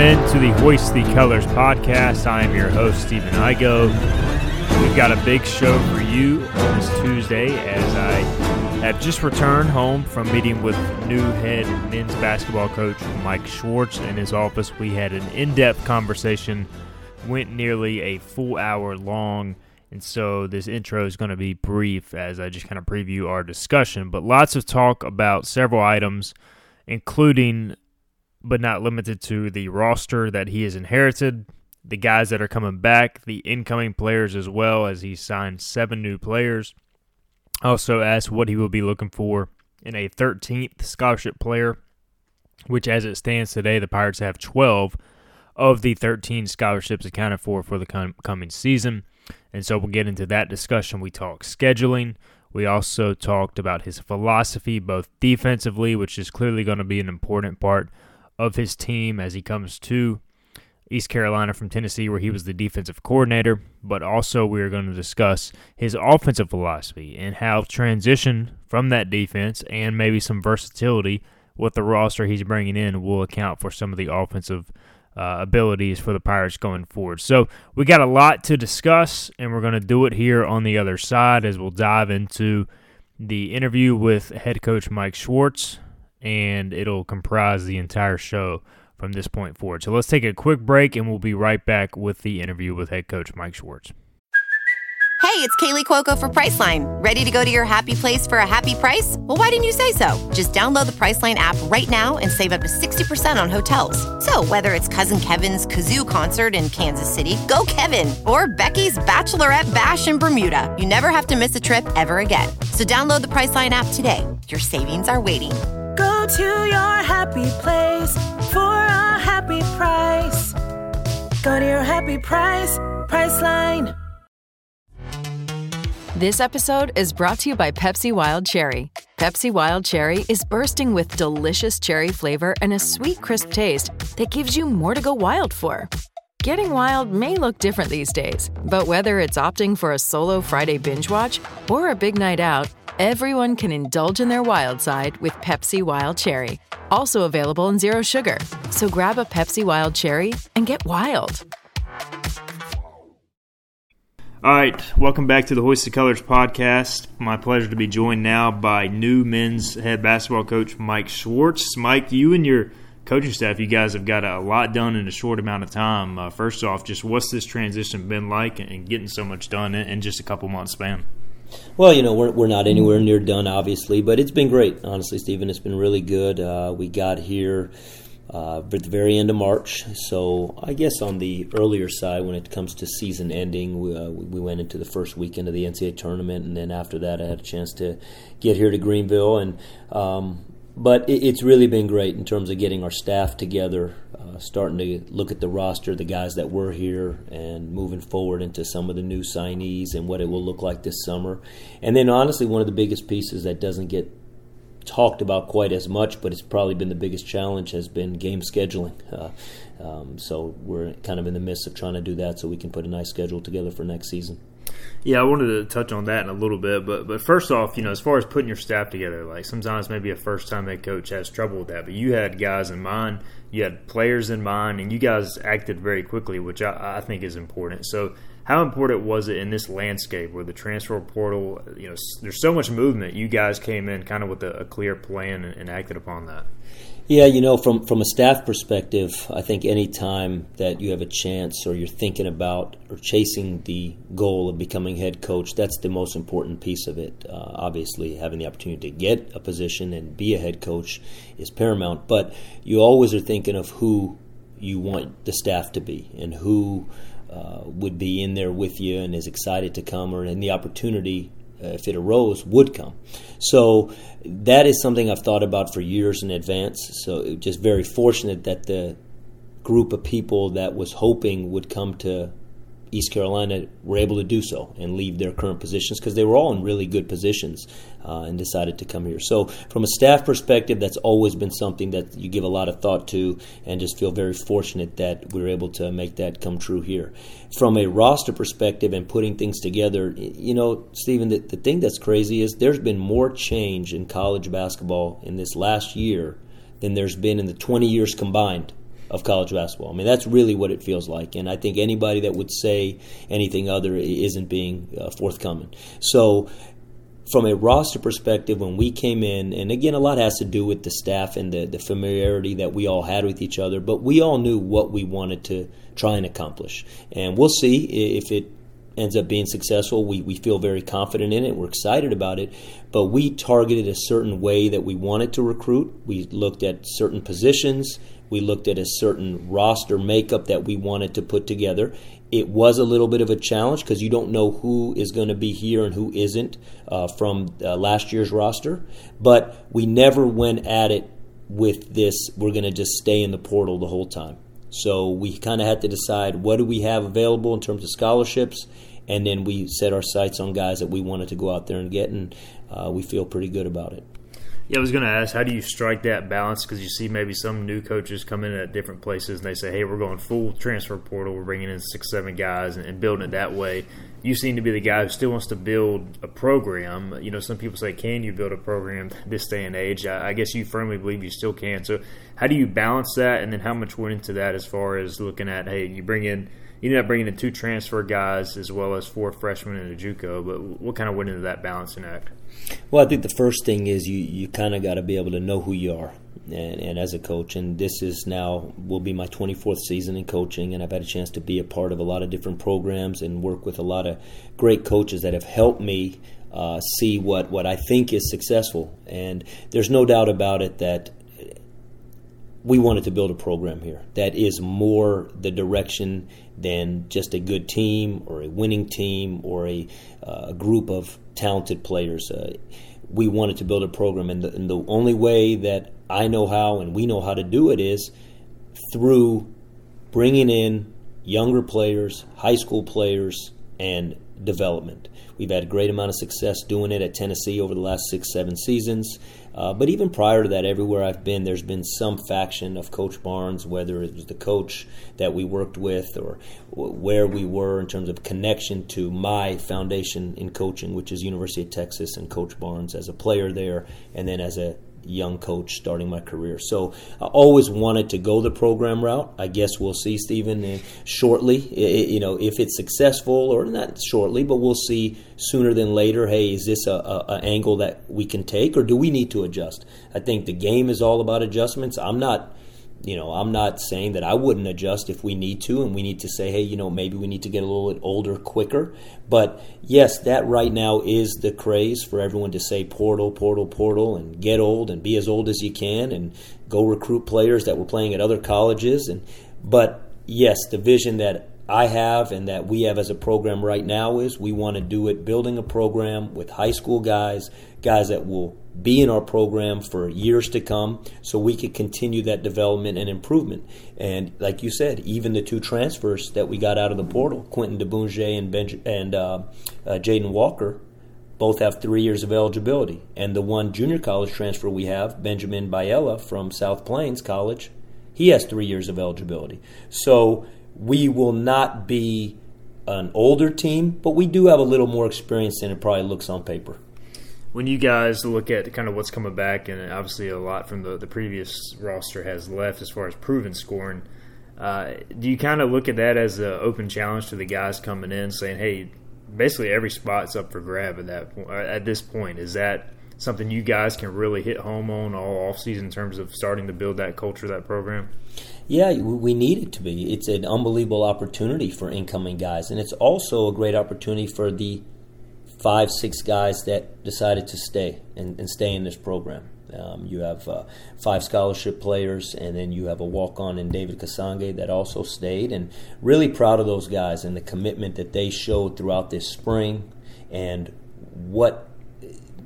Into the Hoist the Colors podcast. I am your host, Stephen Igo. We've got a big show for you on this Tuesday as I have just returned home from meeting with new head men's basketball coach Mike Schwartz in his office. We had an in depth conversation, went nearly a full hour long. And so this intro is going to be brief as I just kind of preview our discussion, but lots of talk about several items, including but not limited to the roster that he has inherited, the guys that are coming back, the incoming players as well, as he signed seven new players. Also asked what he will be looking for in a 13th scholarship player, which as it stands today, the Pirates have 12 of the 13 scholarships accounted for for the com- coming season. And so we'll get into that discussion. We talk scheduling. We also talked about his philosophy, both defensively, which is clearly going to be an important part of his team as he comes to East Carolina from Tennessee, where he was the defensive coordinator. But also, we are going to discuss his offensive philosophy and how transition from that defense and maybe some versatility with the roster he's bringing in will account for some of the offensive uh, abilities for the Pirates going forward. So, we got a lot to discuss, and we're going to do it here on the other side as we'll dive into the interview with head coach Mike Schwartz and it'll comprise the entire show from this point forward. So let's take a quick break and we'll be right back with the interview with head coach Mike Schwartz. Hey, it's Kaley Cuoco for Priceline. Ready to go to your happy place for a happy price? Well, why didn't you say so? Just download the Priceline app right now and save up to 60% on hotels. So, whether it's Cousin Kevin's Kazoo concert in Kansas City, go Kevin, or Becky's Bachelorette Bash in Bermuda, you never have to miss a trip ever again. So, download the Priceline app today. Your savings are waiting Go to your happy place for a happy price. Go to your happy price, Priceline. This episode is brought to you by Pepsi Wild Cherry. Pepsi Wild Cherry is bursting with delicious cherry flavor and a sweet, crisp taste that gives you more to go wild for. Getting wild may look different these days, but whether it's opting for a solo Friday binge watch or a big night out, everyone can indulge in their wild side with Pepsi Wild Cherry. Also available in Zero Sugar. So grab a Pepsi Wild Cherry and get wild. All right, welcome back to the Hoist the Colors podcast. My pleasure to be joined now by new men's head basketball coach Mike Schwartz. Mike, you and your coaching staff, you guys have got a lot done in a short amount of time. Uh, first off, just what's this transition been like and getting so much done in, in just a couple months span? Well, you know, we're, we're not anywhere near done, obviously, but it's been great, honestly, Stephen. It's been really good. Uh, we got here uh, at the very end of March, so I guess on the earlier side, when it comes to season ending, we, uh, we went into the first weekend of the NCAA tournament, and then after that, I had a chance to get here to Greenville, and um, but it, it's really been great in terms of getting our staff together, uh, starting to look at the roster, the guys that were here, and moving forward into some of the new signees and what it will look like this summer. And then, honestly, one of the biggest pieces that doesn't get talked about quite as much, but it's probably been the biggest challenge has been game scheduling. Uh, um, so we're kind of in the midst of trying to do that so we can put a nice schedule together for next season. Yeah, I wanted to touch on that in a little bit, but but first off, you know, as far as putting your staff together, like sometimes maybe a first time head coach has trouble with that, but you had guys in mind, you had players in mind, and you guys acted very quickly, which I, I think is important. So, how important was it in this landscape where the transfer portal, you know, there's so much movement? You guys came in kind of with a, a clear plan and, and acted upon that. Yeah, you know, from from a staff perspective, I think any time that you have a chance or you're thinking about or chasing the goal of becoming head coach, that's the most important piece of it. Uh, obviously, having the opportunity to get a position and be a head coach is paramount, but you always are thinking of who you want the staff to be and who uh, would be in there with you and is excited to come or in the opportunity uh, if it arose, would come. So that is something I've thought about for years in advance. So just very fortunate that the group of people that was hoping would come to East Carolina were able to do so and leave their current positions because they were all in really good positions uh, and decided to come here. So, from a staff perspective, that's always been something that you give a lot of thought to and just feel very fortunate that we are able to make that come true here. From a roster perspective and putting things together, you know, Stephen, the, the thing that's crazy is there's been more change in college basketball in this last year than there's been in the 20 years combined of college basketball. I mean, that's really what it feels like. And I think anybody that would say anything other isn't being uh, forthcoming. So, from a roster perspective, when we came in, and again, a lot has to do with the staff and the, the familiarity that we all had with each other, but we all knew what we wanted to try and accomplish. And we'll see if it ends up being successful. We, we feel very confident in it. We're excited about it. But we targeted a certain way that we wanted to recruit. We looked at certain positions. We looked at a certain roster makeup that we wanted to put together. It was a little bit of a challenge because you don't know who is going to be here and who isn't uh, from uh, last year's roster. But we never went at it with this, we're going to just stay in the portal the whole time. So we kind of had to decide what do we have available in terms of scholarships, and then we set our sights on guys that we wanted to go out there and get, and uh, we feel pretty good about it. Yeah, I was going to ask, how do you strike that balance? Because you see maybe some new coaches come in at different places and they say, hey, we're going full transfer portal. We're bringing in six, seven guys and, and building it that way. You seem to be the guy who still wants to build a program. You know, some people say, can you build a program this day and age? I, I guess you firmly believe you still can. So, how do you balance that? And then how much went into that as far as looking at, hey, you bring in – you ended up bringing in two transfer guys as well as four freshmen in a JUCO. But what kind of went into that balancing act? Well, I think the first thing is you you kind of got to be able to know who you are, and, and as a coach, and this is now will be my 24th season in coaching, and I've had a chance to be a part of a lot of different programs and work with a lot of great coaches that have helped me uh, see what what I think is successful. And there's no doubt about it that we wanted to build a program here that is more the direction than just a good team or a winning team or a, uh, group of talented players. Uh, we wanted to build a program, and the, and the, only way that I know how and we know how to do it is through bringing in younger players, high school players, and development. We've had a great amount of success doing it at Tennessee over the last six, seven seasons. Uh, but even prior to that, everywhere I've been, there's been some faction of Coach Barnes, whether it was the coach that we worked with or where we were in terms of connection to my foundation in coaching, which is University of Texas, and Coach Barnes as a player there, and then as a young coach starting my career. So I always wanted to go the program route. I guess we'll see, Stephen, uh, shortly. It, you know, if it's successful or not shortly, but we'll see sooner than later. Hey, is this a, a, a angle that we can take, or do we need to adjust? I think the game is all about adjustments. I'm not you know, I'm not saying that I wouldn't adjust if we need to, and we need to say, hey, you know, maybe we need to get a little bit older quicker. But yes, that right now is the craze for everyone to say portal, portal, portal, and get old and be as old as you can, and go recruit players that were playing at other colleges. And but yes, the vision that I have and that we have as a program right now is we want to do it building a program with high school guys, guys that will be in our program for years to come so we could continue that development and improvement. And like you said, even the two transfers that we got out of the portal, Quentin Diboundje and, Benj- and uh, uh, Jaden Walker, both have three years of eligibility. And the one junior college transfer we have, Benjamin Biella from South Plains College, he has three years of eligibility. So we will not be an older team, but we do have a little more experience than it probably looks on paper. When you guys look at kind of what's coming back, and obviously a lot from the, the previous roster has left as far as proven scoring, uh, do you kind of look at that as an open challenge to the guys coming in, saying, "Hey, basically every spot's up for grab at that at this point"? Is that something you guys can really hit home on all offseason in terms of starting to build that culture, that program? Yeah, we need it to be. It's an unbelievable opportunity for incoming guys, and it's also a great opportunity for the five, six guys that decided to stay and, and stay in this program. Um, you have uh, five scholarship players, and then you have a walk on in David Kasange that also stayed. And really proud of those guys and the commitment that they showed throughout this spring, and what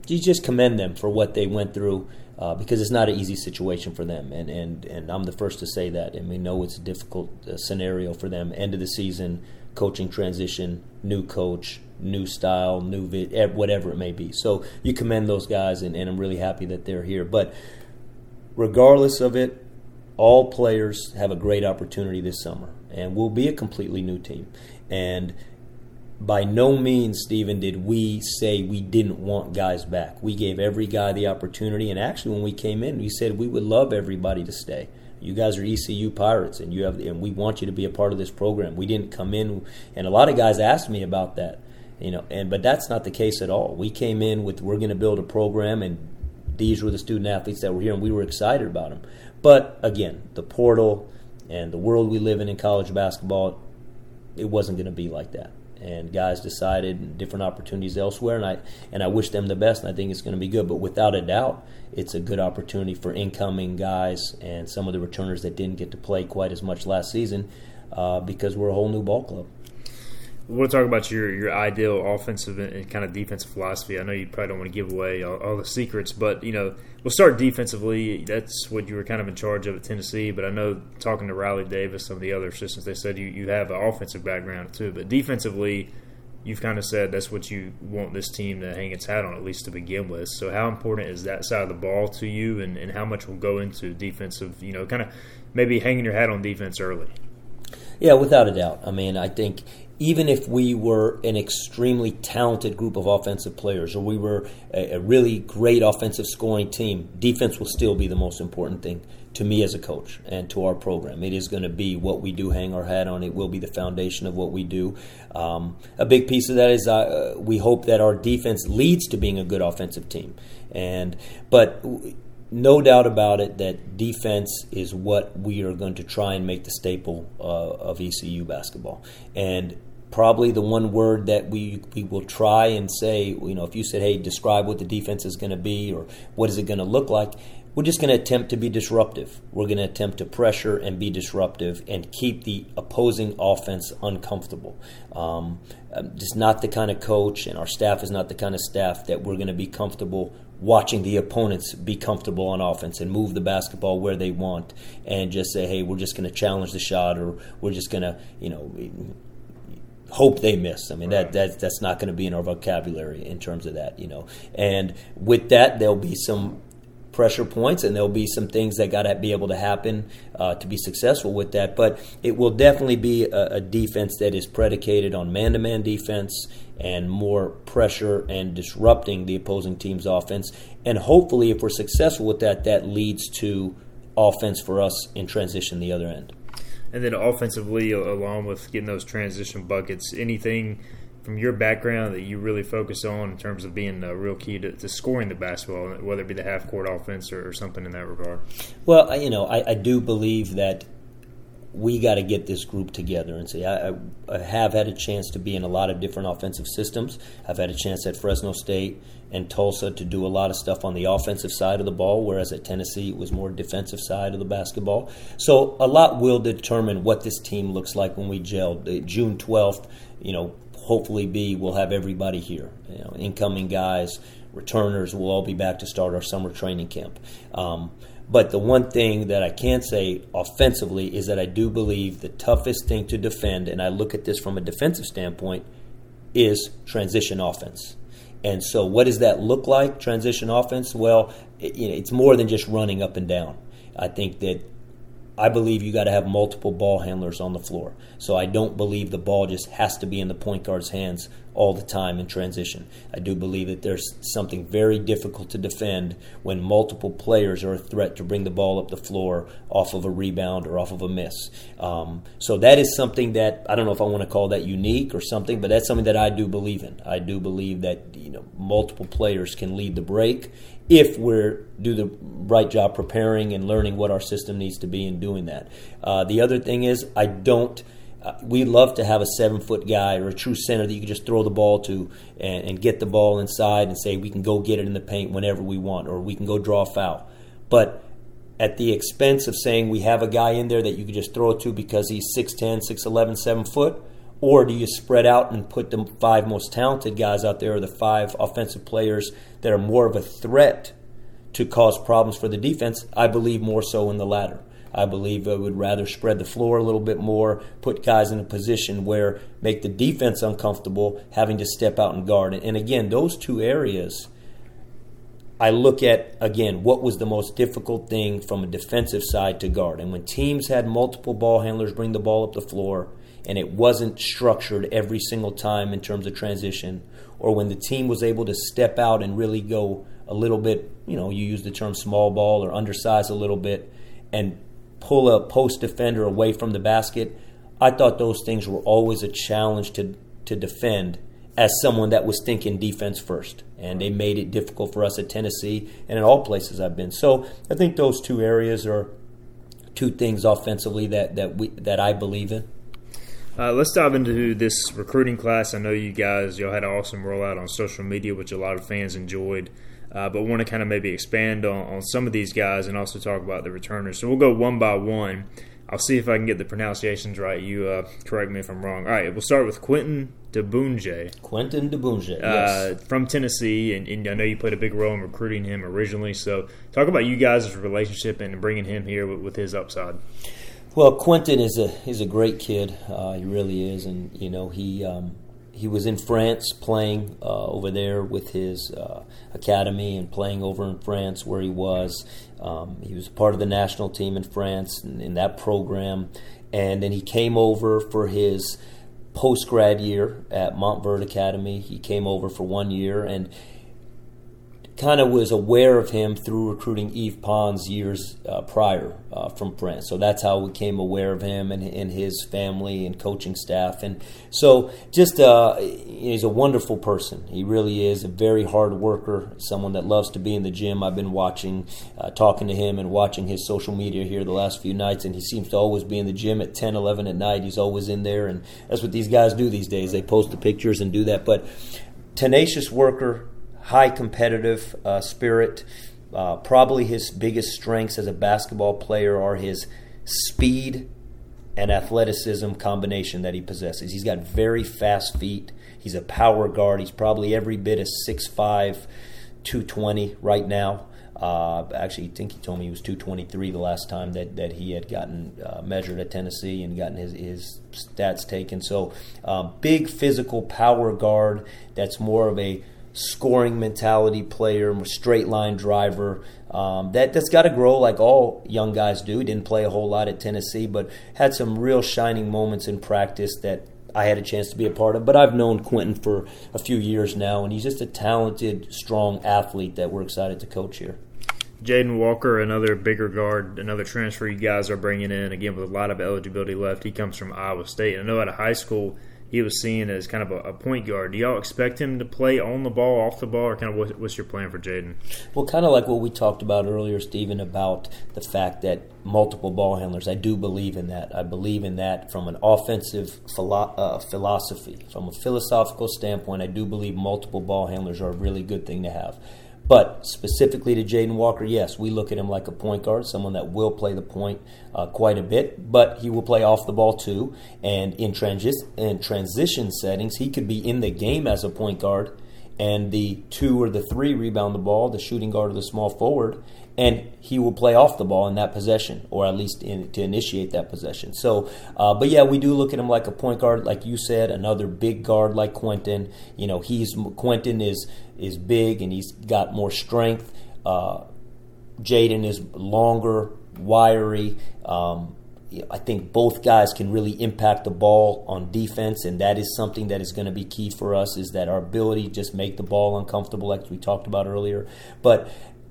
you just commend them for what they went through uh, because it's not an easy situation for them. And, and, and I'm the first to say that. And we know it's a difficult uh, scenario for them. End of the season, coaching transition, new coach, new style, new vid, whatever it may be. So you commend those guys, and, and I'm really happy that they're here. But regardless of it, all players have a great opportunity this summer, and we'll be a completely new team. And by no means, Stephen, did we say we didn't want guys back. We gave every guy the opportunity, and actually, when we came in, we said we would love everybody to stay. You guys are ECU Pirates, and you have, and we want you to be a part of this program. We didn't come in, and a lot of guys asked me about that, you know, and but that's not the case at all. We came in with we're going to build a program, and these were the student athletes that were here, and we were excited about them. But again, the portal and the world we live in in college basketball, it wasn't going to be like that and guys decided different opportunities elsewhere and I and I wish them the best and I think it's going to be good but without a doubt it's a good opportunity for incoming guys and some of the returners that didn't get to play quite as much last season uh, because we're a whole new ball club. We'll talk about your, your ideal offensive and kind of defensive philosophy. I know you probably don't want to give away all, all, the secrets, but you know we'll start defensively. That's what you were kind of in charge of at Tennessee. But I know talking to Riley Davis, some of the other assistants, they said you, you have an offensive background too. But defensively, you've kind of said that's what you want this team to hang its hat on, at least to begin with. So how important is that side of the ball to you, and, and how much will go into defensive? You know, kind of maybe hanging your hat on defense early. Yeah, without a doubt. I mean, I think even if we were an extremely talented group of offensive players or we were a, a, really great offensive scoring team, defense will still be the most important thing to me as a coach and to our program. It is going to be what we do, hang our hat on. It will be the foundation of what we do. Um, a big piece of that is uh, we hope that our defense leads to being a good offensive team. And but no doubt about it that defense is what we are going to try and make the staple uh, of ECU basketball. And probably the one word that we, we will try and say, you know, if you said, hey, describe what the defense is going to be or what is it going to look like, we're just going to attempt to be disruptive. We're going to attempt to pressure and be disruptive and keep the opposing offense uncomfortable. Um, just not the kind of coach, and our staff is not the kind of staff that we're going to be comfortable watching the opponents be comfortable on offense and move the basketball where they want and just say, hey, we're just going to challenge the shot or we're just going to, you know, hope they miss. I mean, right. that, that that's not going to be in our vocabulary in terms of that, you know. And with that, there'll be some pressure points, and there'll be some things that got to be able to happen uh, to be successful with that. But it will definitely be a, a defense that is predicated on man-to-man defense and more pressure and disrupting the opposing team's offense. And hopefully, if we're successful with that, that leads to offense for us in transition the other end. And then offensively, along with getting those transition buckets, anything from your background that you really focus on in terms of being a real key to, to scoring the basketball, whether it be the half court offense or, or, something in that regard? Well, you know, I, I do believe that we got to get this group together and say, I, I, have had a chance to be in a lot of different offensive systems. I've had a chance at Fresno State and Tulsa to do a lot of stuff on the offensive side of the ball, whereas at Tennessee it was more defensive side of the basketball. So a lot will determine what this team looks like when we gel. June 12th, you know, hopefully be we'll have everybody here. You know, incoming guys, returners will all be back to start our summer training camp. Um, but the one thing that I can say offensively is that I do believe the toughest thing to defend, and I look at this from a defensive standpoint, is transition offense. And so, what does that look like, transition offense? Well, it, you know, it's more than just running up and down. I think that I believe you got to have multiple ball handlers on the floor. So I don't believe the ball just has to be in the point guard's hands all the time in transition. I do believe that there's something very difficult to defend when multiple players are a threat to bring the ball up the floor off of a rebound or off of a miss. Um, so that is something that I don't know if I want to call that unique or something, but that's something that I do believe in. I do believe that you know multiple players can lead the break if we're do the right job preparing and learning what our system needs to be and doing that. Uh, the other thing is I don't. Uh, we love to have a seven foot guy or a true center that you can just throw the ball to and, and, get the ball inside and say we can go get it in the paint whenever we want or we can go draw a foul. But at the expense of saying we have a guy in there that you can just throw it to because he's 6'10, 6'11, 7 foot, or do you spread out and put the five most talented guys out there or the five offensive players that are more of a threat to cause problems for the defense? I believe more so in the latter. I believe I would rather spread the floor a little bit more, put guys in a position where make the defense uncomfortable, having to step out and guard. it. And again, those two areas, I look at again what was the most difficult thing from a defensive side to guard. And when teams had multiple ball handlers bring the ball up the floor, and it wasn't structured every single time in terms of transition, or when the team was able to step out and really go a little bit, you know, you use the term small ball or undersize a little bit, and pull a post defender away from the basket. I thought those things were always a challenge to to defend as someone that was thinking defense first. And they made it difficult for us at Tennessee and in all places I've been. So I think those two areas are two things offensively that, that we that I believe in. Uh, let's dive into this recruiting class. I know you guys y'all had an awesome rollout on social media, which a lot of fans enjoyed. Uh, but want to kind of maybe expand on, on some of these guys and also talk about the returners. So we'll go one by one. I'll see if I can get the pronunciations right. You uh, correct me if I'm wrong. All right, we'll start with Quentin Diboundje. Quentin Diboundje, uh, yes. From Tennessee, and, and, I know you played a big role in recruiting him originally. So talk about you guys' relationship and bringing him here with, with his upside. Well, Quentin is a is a great kid. Uh, he really is, and you know he um, he was in France playing uh, over there with his uh, academy and playing over in France where he was. Um, he was part of the national team in France in, in that program, and then he came over for his post grad year at Montverde Academy. He came over for one year and kind of was aware of him through recruiting Yves Pons years uh, prior uh, from France. So that's how we came aware of him and, and his family and coaching staff. And so just uh, he's a wonderful person. He really is a very hard worker, someone that loves to be in the gym. I've been watching, uh, talking to him and watching his social media here the last few nights, and he seems to always be in the gym at 10, 11 at night. He's always in there, and that's what these guys do these days. They post the pictures and do that. But tenacious worker, high competitive uh, spirit. Uh, probably his biggest strengths as a basketball player are his speed and athleticism combination that he possesses. He's got very fast feet. He's a power guard. He's probably every bit of 6'5, 220 right now. Uh, actually, I think he told me he was 223 the last time that, that he had gotten uh, measured at Tennessee and gotten his, his stats taken. So, uh, big physical power guard that's more of a scoring mentality player, straight line driver. Um, that that's got to grow like all young guys do. Didn't play a whole lot at Tennessee, but had some real shining moments in practice that I had a chance to be a part of. But I've known Quentin for a few years now, and he's just a talented, strong athlete that we're excited to coach here. Jaden Walker, another bigger guard, another transfer you guys are bringing in again with a lot of eligibility left. He comes from Iowa State. I know at a high school he was seen as kind of a, a, point guard. Do y'all expect him to play on the ball, off the ball, or kind of what, what's your plan for Jaden? Well, kind of like what we talked about earlier, Stephen, about the fact that multiple ball handlers. I do believe in that. I believe in that from an offensive philo- uh, philosophy, from a philosophical standpoint. I do believe multiple ball handlers are a really good thing to have. But specifically to Jaden Walker, yes, we look at him like a point guard, someone that will play the point uh, quite a bit, but he will play off the ball too. And in, transi- in transition settings, he could be in the game as a point guard, and the two or the three rebound the ball, the shooting guard or the small forward, and he will play off the ball in that possession, or at least in, to initiate that possession. So, uh, but yeah, we do look at him like a point guard, like you said, another big guard like Quentin. You know, he's Quentin is is big and he's got more strength. Uh, Jaden is longer, wiry. Um, I think both guys can really impact the ball on defense, and that is something that is going to be key for us. Is that our ability to just make the ball uncomfortable, like we talked about earlier. But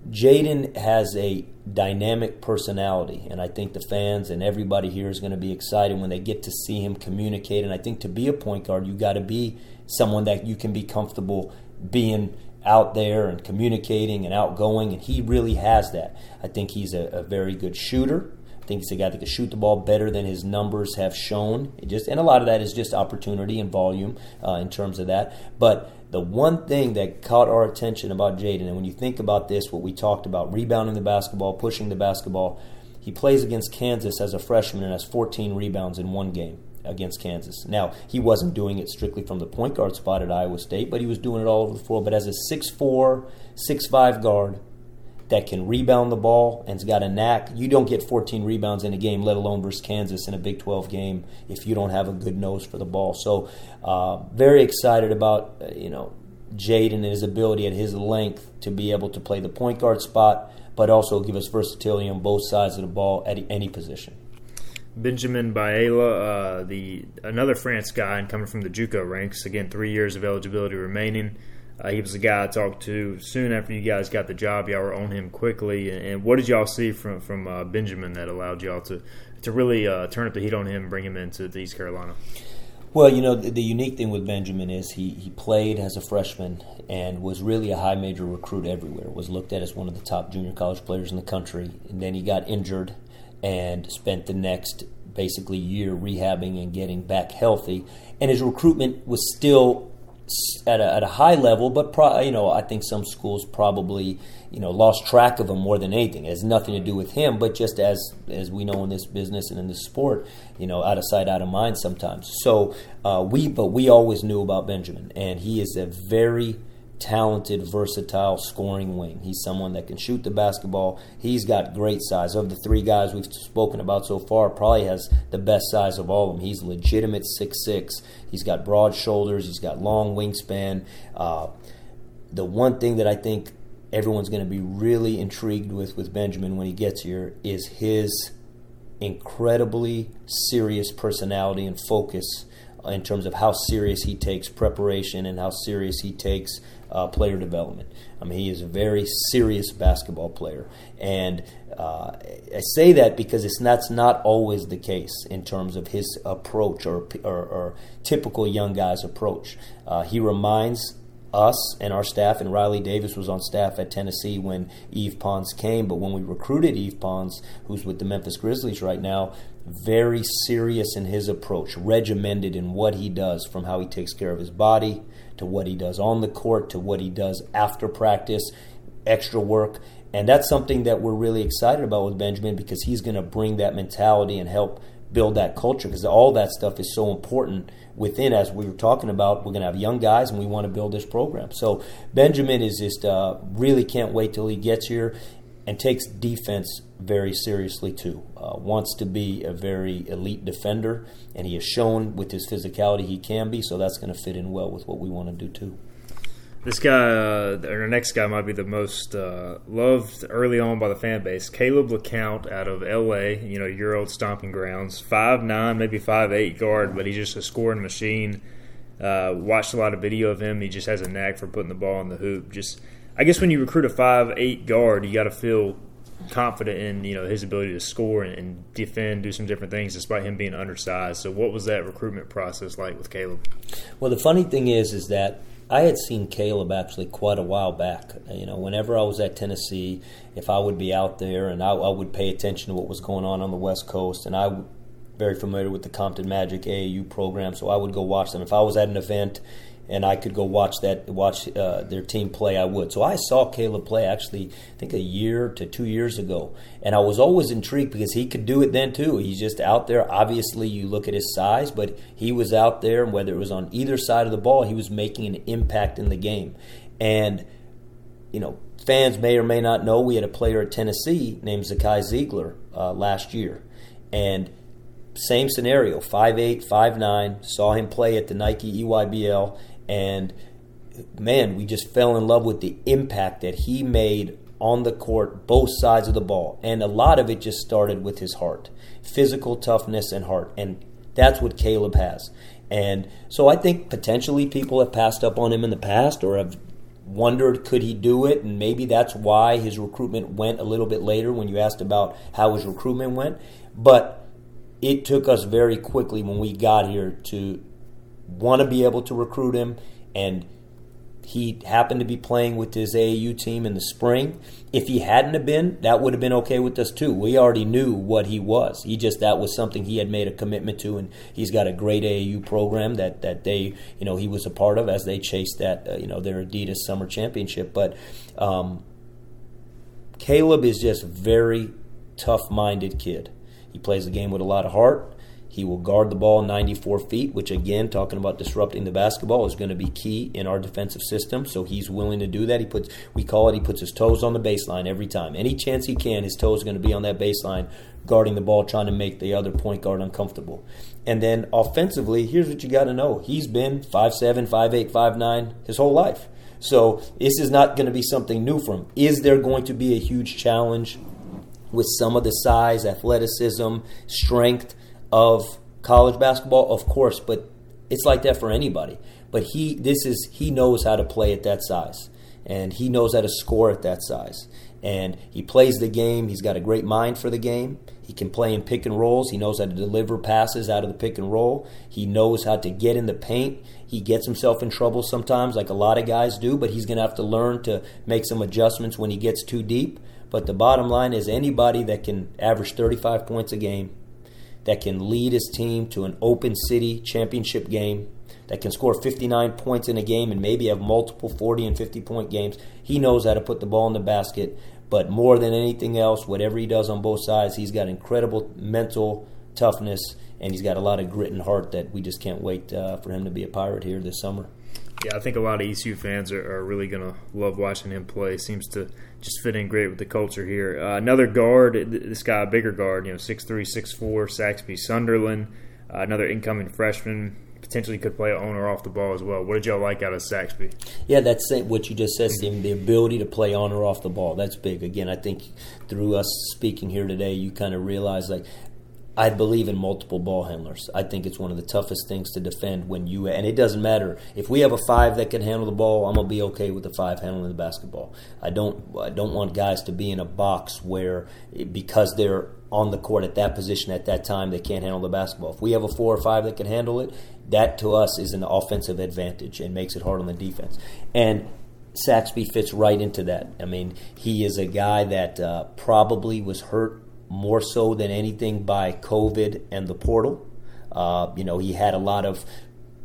Jaden has a dynamic personality, and I think the fans and everybody here is going to be excited when they get to see him communicate. And I think to be a point guard, you got to be someone that you can be comfortable being out there and communicating and outgoing, and he really has that. I think he's a, a very good shooter. I think he's a guy that can shoot the ball better than his numbers have shown. It just and a lot of that is just opportunity and volume uh, in terms of that. But the one thing that caught our attention about Jaden, and when you think about this, what we talked about, rebounding the basketball, pushing the basketball, he plays against Kansas as a freshman and has 14 rebounds in one game against Kansas. Now, he wasn't doing it strictly from the point guard spot at Iowa State, but he was doing it all over the floor. But as a 6'4, 6'5 guard, that can rebound the ball and's got a knack. You don't get 14 rebounds in a game, let alone versus Kansas in a Big 12 game, if you don't have a good nose for the ball. So, uh, very excited about uh, you know Jaden and his ability at his length to be able to play the point guard spot, but also give us versatility on both sides of the ball at any position. Benjamin Baela, uh, the another France guy and coming from the JUCO ranks. Again, three years of eligibility remaining. Uh, he was the guy I talked to soon after you guys got the job. Y'all were on him quickly. And, and what did y'all see from from uh, Benjamin that allowed y'all to to really uh, turn up the heat on him and bring him into East Carolina? Well, you know, the, the, unique thing with Benjamin is he, he played as a freshman and was really a high major recruit everywhere. Was looked at as one of the top junior college players in the country. And then he got injured and spent the next basically year rehabbing and getting back healthy. And his recruitment was still at a, at a high level, but pro, you know I think some schools probably you know lost track of him more than anything. It has nothing to do with him, but just as as we know in this business and in this sport, you know out of sight, out of mind sometimes. So uh, we but we always knew about Benjamin, and he is a very talented, versatile scoring wing. He's someone that can shoot the basketball. He's got great size. Of the three guys we've spoken about so far, probably has the best size of all of them. He's legitimate six six. He's got broad shoulders. He's got long wingspan. Uh, the one thing that I think everyone's going to be really intrigued with with Benjamin when he gets here is his incredibly serious personality and focus in terms of how serious he takes preparation and how serious he takes uh, player development. I mean, he is a very serious basketball player, and uh, I say that because it's that's not always the case in terms of his approach or or, or typical young guy's approach. Uh, he reminds us and our staff, and Riley Davis was on staff at Tennessee when Yves Pons came. But when we recruited Yves Pons, who's with the Memphis Grizzlies right now, very serious in his approach, regimented in what he does, from how he takes care of his body to what he does on the court to what he does after practice, extra work. And that's something that we're really excited about with Benjamin because he's going to bring that mentality and help build that culture because all that stuff is so important within as we were talking about we're going to have young guys and we want to build this program so benjamin is just uh, really can't wait till he gets here and takes defense very seriously too. Uh, wants to be a very elite defender, and he has shown with his physicality he can be. So that's going to fit in well with what we want to do too. This guy, uh, or the next guy, might be the most uh, loved early on by the fan base. Caleb LeCount out of L.A., you know, your old stomping grounds. Five nine, maybe five eight guard, but he's just a scoring machine. Uh, watched a lot of video of him. He just has a knack for putting the ball in the hoop. Just I guess when you recruit a five eight guard, you got to feel confident in you know his ability to score and, and, defend, do some different things, despite him being undersized. So, what was that recruitment process like with Caleb? Well, the funny thing is, is that I had seen Caleb actually quite a while back. You know, whenever I was at Tennessee, if I would be out there and I, I would pay attention to what was going on on the West Coast, and I very familiar with the Compton Magic AAU program, so I would go watch them. If I was at an event and I could go watch that watch uh, their team play, I would. So I saw Caleb play actually, I think a year to two years ago, and I was always intrigued because he could do it then too. He's just out there. Obviously, you look at his size, but he was out there, and whether it was on either side of the ball, he was making an impact in the game. And you know, fans may or may not know we had a player at Tennessee named Zakai Zeigler uh, last year, and same scenario, 5'8", 5'9", saw him play at the Nike EYBL, and man, we just fell in love with the impact that he made on the court, both sides of the ball. And a lot of it just started with his heart physical toughness and heart. And that's what Caleb has. And so I think potentially people have passed up on him in the past or have wondered could he do it and maybe that's why his recruitment went a little bit later when you asked about how his recruitment went but it took us very quickly when we got here to want to be able to recruit him and he happened to be playing with his AAU team in the spring. If he hadn't have been, that would have been okay with us too. We already knew what he was. He just that was something he had made a commitment to, and he's got a great AAU program that that they you know he was a part of as they chased that uh, you know their Adidas Summer Championship. But um, Caleb is just very tough-minded kid. He plays the game with a lot of heart. He will guard the ball 94 feet, which again, talking about disrupting the basketball, is going to be key in our defensive system. So he's willing to do that. He puts, we call it, he puts his toes on the baseline every time. Any chance he can, his toes are going to be on that baseline, guarding the ball, trying to make the other point guard uncomfortable. And then offensively, here's what you got to know: he's been 5'7", 5'8", 5'9", his whole life. So this is not going to be something new for him. Is there going to be a huge challenge with some of the size, athleticism, strength? Of college basketball, of course, but it's like that for anybody. But he, this is he knows how to play at that size, and he knows how to score at that size, and he plays the game. He's got a great mind for the game. He can play in pick and rolls. He knows how to deliver passes out of the pick and roll. He knows how to get in the paint. He gets himself in trouble sometimes, like a lot of guys do, but he's going to have to learn to make some adjustments when he gets too deep. But the bottom line is anybody that can average 35 points a game, that can lead his team to an open city championship game, that can score 59 points in a game and maybe have multiple 40 and 50 point games. He knows how to put the ball in the basket, but more than anything else, whatever he does on both sides, he's got incredible mental toughness and he's got a lot of grit and heart that we just can't wait uh, for him to be a pirate here this summer. Yeah, I think a lot of ECU fans are, are really going to love watching him play. Seems to just fit in great with the culture here. Uh, another guard, this guy, a bigger guard, you know, six three, six four, Saxby Sunderland. Uh, another incoming freshman, potentially could play on or off the ball as well. What did y'all like out of Saxby? Yeah, that's what you just said, Stephen. The ability to play on or off the ball. That's big. Again, I think through us speaking here today, you kind of realize like I believe in multiple ball handlers. I think it's one of the toughest things to defend when you and it doesn't matter if we have a five that can handle the ball. I'm gonna be okay with the five handling the basketball. I don't I don't want guys to be in a box where because they're on the court at that position at that time they can't handle the basketball. If we have a four or five that can handle it, that to us is an offensive advantage and makes it hard on the defense. And Saxby fits right into that. I mean, he is a guy that uh, probably was hurt more so than anything by COVID and the portal. Uh, you know, he had a lot of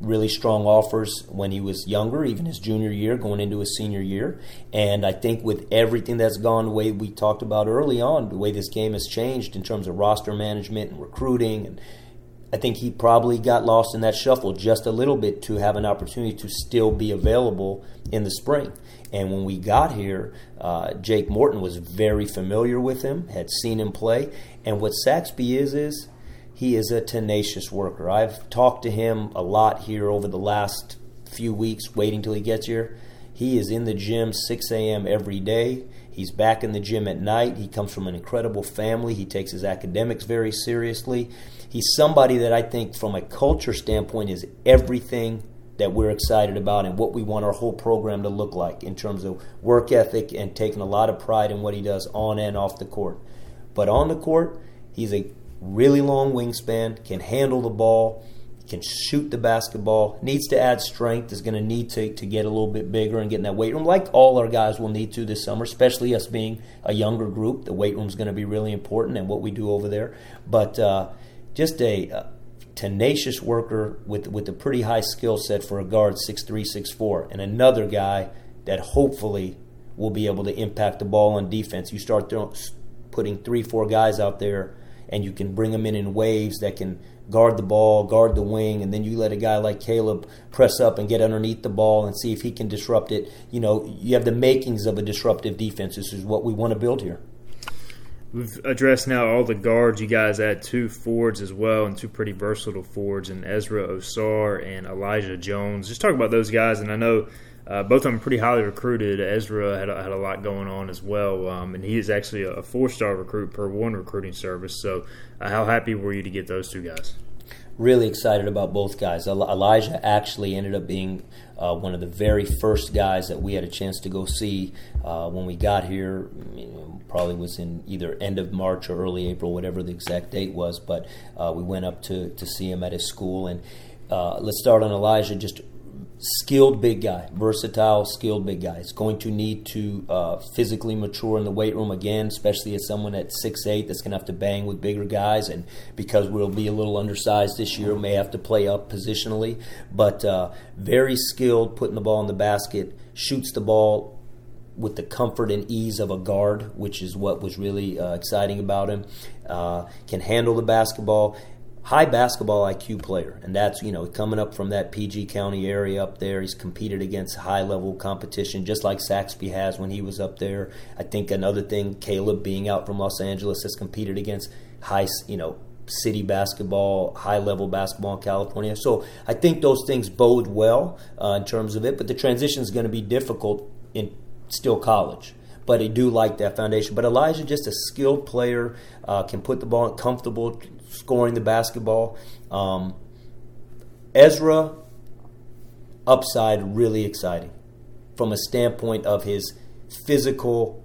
really strong offers when he was younger, even his junior year, going into his senior year. And I think with everything that's gone the way we talked about early on, the way this game has changed in terms of roster management and recruiting, and I think he probably got lost in that shuffle just a little bit to have an opportunity to still be available in the spring. And when we got here, uh, Jake Morton was very familiar with him, had seen him play. And what Saxby is, is he is a tenacious worker. I've talked to him a lot here over the last few weeks, waiting till he gets here. He is in the gym 6 a.m. every day. He's back in the gym at night. He comes from an incredible family. He takes his academics very seriously. He's somebody that I think, from a culture standpoint, is everything that we're excited about and what we want our whole program to look like in terms of work ethic and taking a lot of pride in what he does on and off the court. But on the court, he's a really long wingspan, can handle the ball, can shoot the basketball, needs to add strength, is going to need to, to get a little bit bigger and get in that weight room, like all our guys will need to this summer, especially us being a younger group. The weight room is going to be really important and what we do over there. But uh, just a, a tenacious worker with with a pretty high skill set for a guard, six three, six four, and another guy that hopefully will be able to impact the ball on defense. You start putting three, four guys out there, and you can bring them in in waves that can guard the ball, guard the wing, and then you let a guy like Caleb press up and get underneath the ball and see if he can disrupt it. You know, you have the makings of a disruptive defense. This is what we want to build here. We've addressed now all the guards. You guys add two forwards as well, and two pretty versatile forwards, and Ezra Osar and Elijah Jones. Just talk about those guys, and I know uh, both of them pretty highly recruited. Ezra had a, had a lot going on as well, um, and he is actually a four star recruit per one recruiting service. So, uh, how happy were you to get those two guys? Really excited about both guys. Elijah actually ended up being uh, one of the very first guys that we had a chance to go see uh, when we got here. You know, probably was in either end of March or early April, whatever the exact date was. But uh, we went up to, to see him at his school. And uh, let's start on Elijah. Just skilled big guy, versatile, skilled big guy. It's going to need to uh, physically mature in the weight room again, especially as someone at six eight that's going to have to bang with bigger guys. And because we'll be a little undersized this year, may have to play up positionally. But uh, very skilled, putting the ball in the basket, shoots the ball with the comfort and ease of a guard, which is what was really uh, exciting about him. Uh, can handle the basketball high basketball IQ player, and that's you know coming up from that PG County area up there. He's competed against high level competition, just like Saxby has when he was up there. I think another thing, Caleb being out from Los Angeles has competed against high, you know, city basketball, high level basketball in California. So I think those things bode well uh, in terms of it, but the transition is going to be difficult in still college but I do like that foundation. But Elijah, just a skilled player, uh, can put the ball comfortable, scoring the basketball. Um, Ezra, upside really exciting from a standpoint of his physical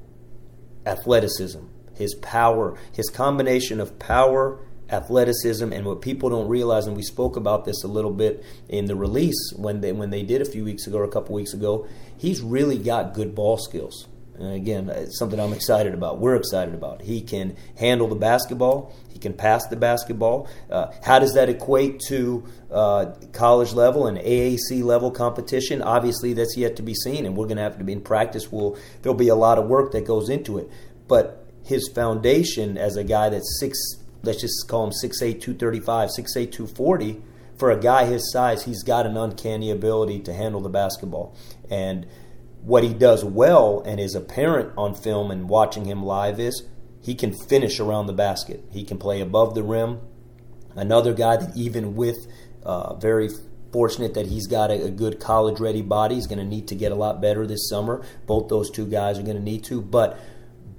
athleticism, his power, his combination of power, athleticism, and what people don't realize, and we spoke about this a little bit in the release when they when they did a few weeks ago or a couple weeks ago. He's really got good ball skills. And again, it's something I'm excited about. We're excited about. He can handle the basketball. Can pass the basketball. Uh, how does that equate to uh, college level and AAC level competition? Obviously, that's yet to be seen, and we're going to have to be in practice. Will there'll be a lot of work that goes into it, but his foundation as a guy that's six, let's just call him 6'8", 235, 6'8", 240, for a guy his size, he's got an uncanny ability to handle the basketball. And what he does well and is apparent on film and watching him live is he can finish around the basket. He can play above the rim. Another guy that, even with uh, very fortunate that he's got a, a good college ready body, he's going to need to get a lot better this summer. Both those two guys are going to need to, but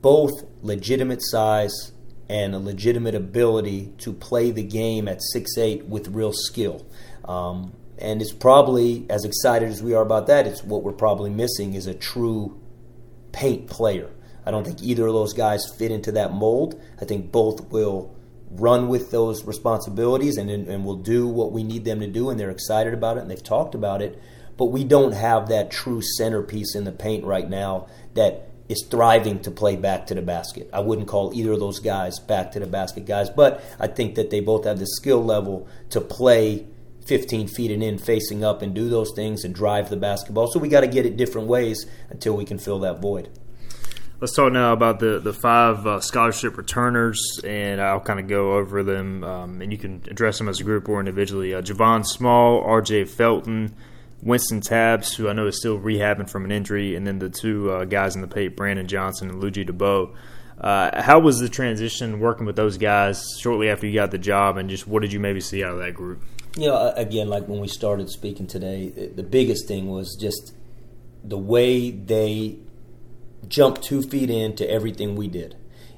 both legitimate size and a legitimate ability to play the game at six eight with real skill. Um, and it's probably as excited as we are about that. It's what we're probably missing is a true paint player. I don't think either of those guys fit into that mold. I think both will run with those responsibilities and, and will do what we need them to do, and they're excited about it and they've talked about it. But we don't have that true centerpiece in the paint right now that is thriving to play back to the basket. I wouldn't call either of those guys back to the basket guys, but I think that they both have the skill level to play 15 feet and in facing up and do those things and drive the basketball. So we got to get it different ways until we can fill that void. Let's talk now about the the five uh, scholarship returners, and I'll kind of go over them, um, and you can address them as a group or individually. Uh, Javon Small, R.J. Felton, Wynston Tabbs, who I know is still rehabbing from an injury, and then the two uh, guys in the paint, Brandon Johnson and Ludgy Debaut. Uh, how was the transition working with those guys shortly after you got the job, and just what did you maybe see out of that group? You know, again, like when we started speaking today, the biggest thing was just the way they jumped two feet into everything we did.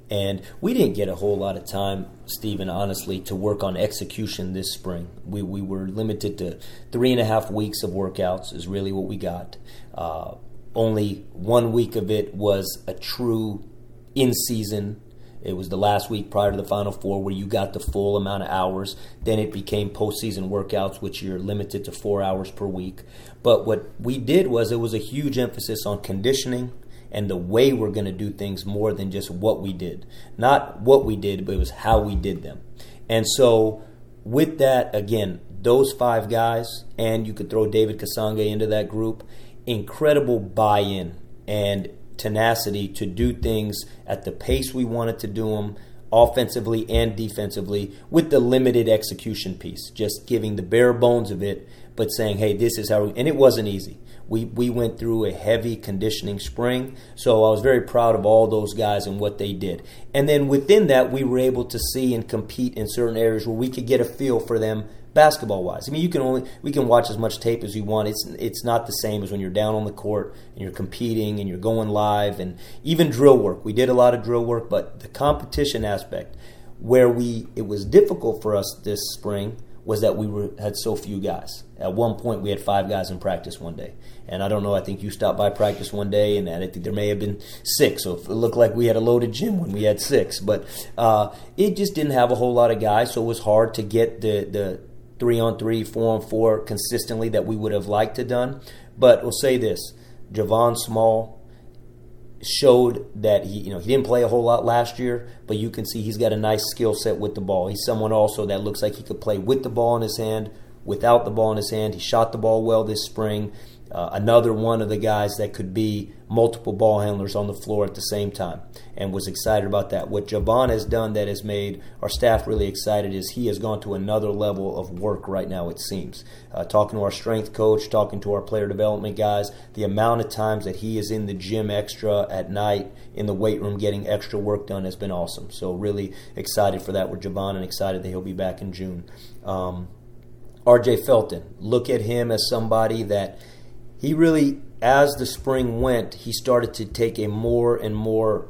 And we didn't get a whole lot of time, Stephen, honestly, to work on execution this spring. We, we were limited to three and a half weeks of workouts, is really what we got. Uh, only one week of it was a true in season it was the last week prior to the Final Four where you got the full amount of hours. Then it became postseason workouts, which you're limited to four hours per week. But what we did was it was a huge emphasis on conditioning and the way we're going to do things more than just what we did. Not what we did, but it was how we did them. And so, with that, again, those five guys, and you could throw David Kasange into that group, incredible buy in. And tenacity to do things at the pace we wanted to do them offensively and defensively with the limited execution piece just giving the bare bones of it but saying hey this is how and it wasn't easy we we went through a heavy conditioning spring so I was very proud of all those guys and what they did and then within that we were able to see and compete in certain areas where we could get a feel for them basketball wise. I mean, you can only we can watch as much tape as you want. It's it's not the same as when you're down on the court and you're competing and you're going live and even drill work. We did a lot of drill work, but the competition aspect where we it was difficult for us this spring was that we were had so few guys. At one point, we had five guys in practice one day, and I don't know. I think you stopped by practice one day, and I think there may have been six. So it looked like we had a loaded gym when we had six, but uh, it just didn't have a whole lot of guys, so it was hard to get the the three on three, four on four consistently that we would have liked to done. But we'll say this: Javon Small showed that he you know he didn't play a whole lot last year, but you can see he's got a nice skill set with the ball. He's someone also that looks like he could play with the ball in his hand, without the ball in his hand. He shot the ball well this spring uh, another one of the guys that could be multiple ball handlers on the floor at the same time and was excited about that. What Javon has done that has made our staff really excited is he has gone to another level of work right now, it seems. Uh, talking to our strength coach, talking to our player development guys, the amount of times that he is in the gym extra at night in the weight room getting extra work done has been awesome. So, really excited for that with Javon and excited that he'll be back in June. Um, RJ Felton, look at him as somebody that he really, as the spring went, he started to take a more and more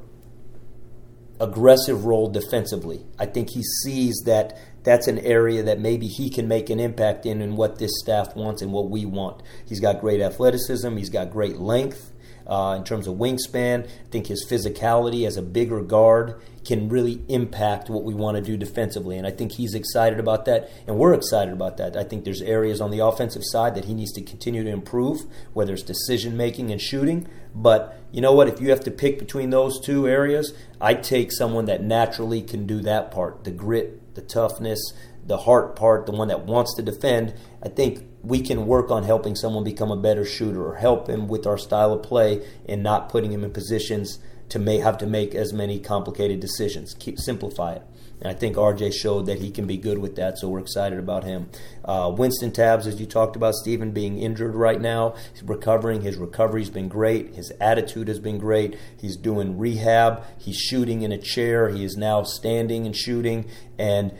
aggressive role defensively. I think he sees that that's an area that maybe he can make an impact in and what this staff wants and what we want. He's got great athleticism, he's got great length uh, in terms of wingspan. I think his physicality as a bigger guard can really impact what we want to do defensively. And I think he's excited about that, and we're excited about that. I think there's areas on the offensive side that he needs to continue to improve, whether it's decision making and shooting. But you know what? If you have to pick between those two areas, I take someone that naturally can do that part the grit, the toughness, the heart part, the one that wants to defend. I think we can work on helping someone become a better shooter or help him with our style of play and not putting him in positions to may have to make as many complicated decisions. Keep simplify it. And I think RJ showed that he can be good with that, so we're excited about him. Uh, Wynston Tabbs, as you talked about, Stephen being injured right now, he's recovering. His recovery's been great. His attitude has been great. He's doing rehab. He's shooting in a chair. He is now standing and shooting. And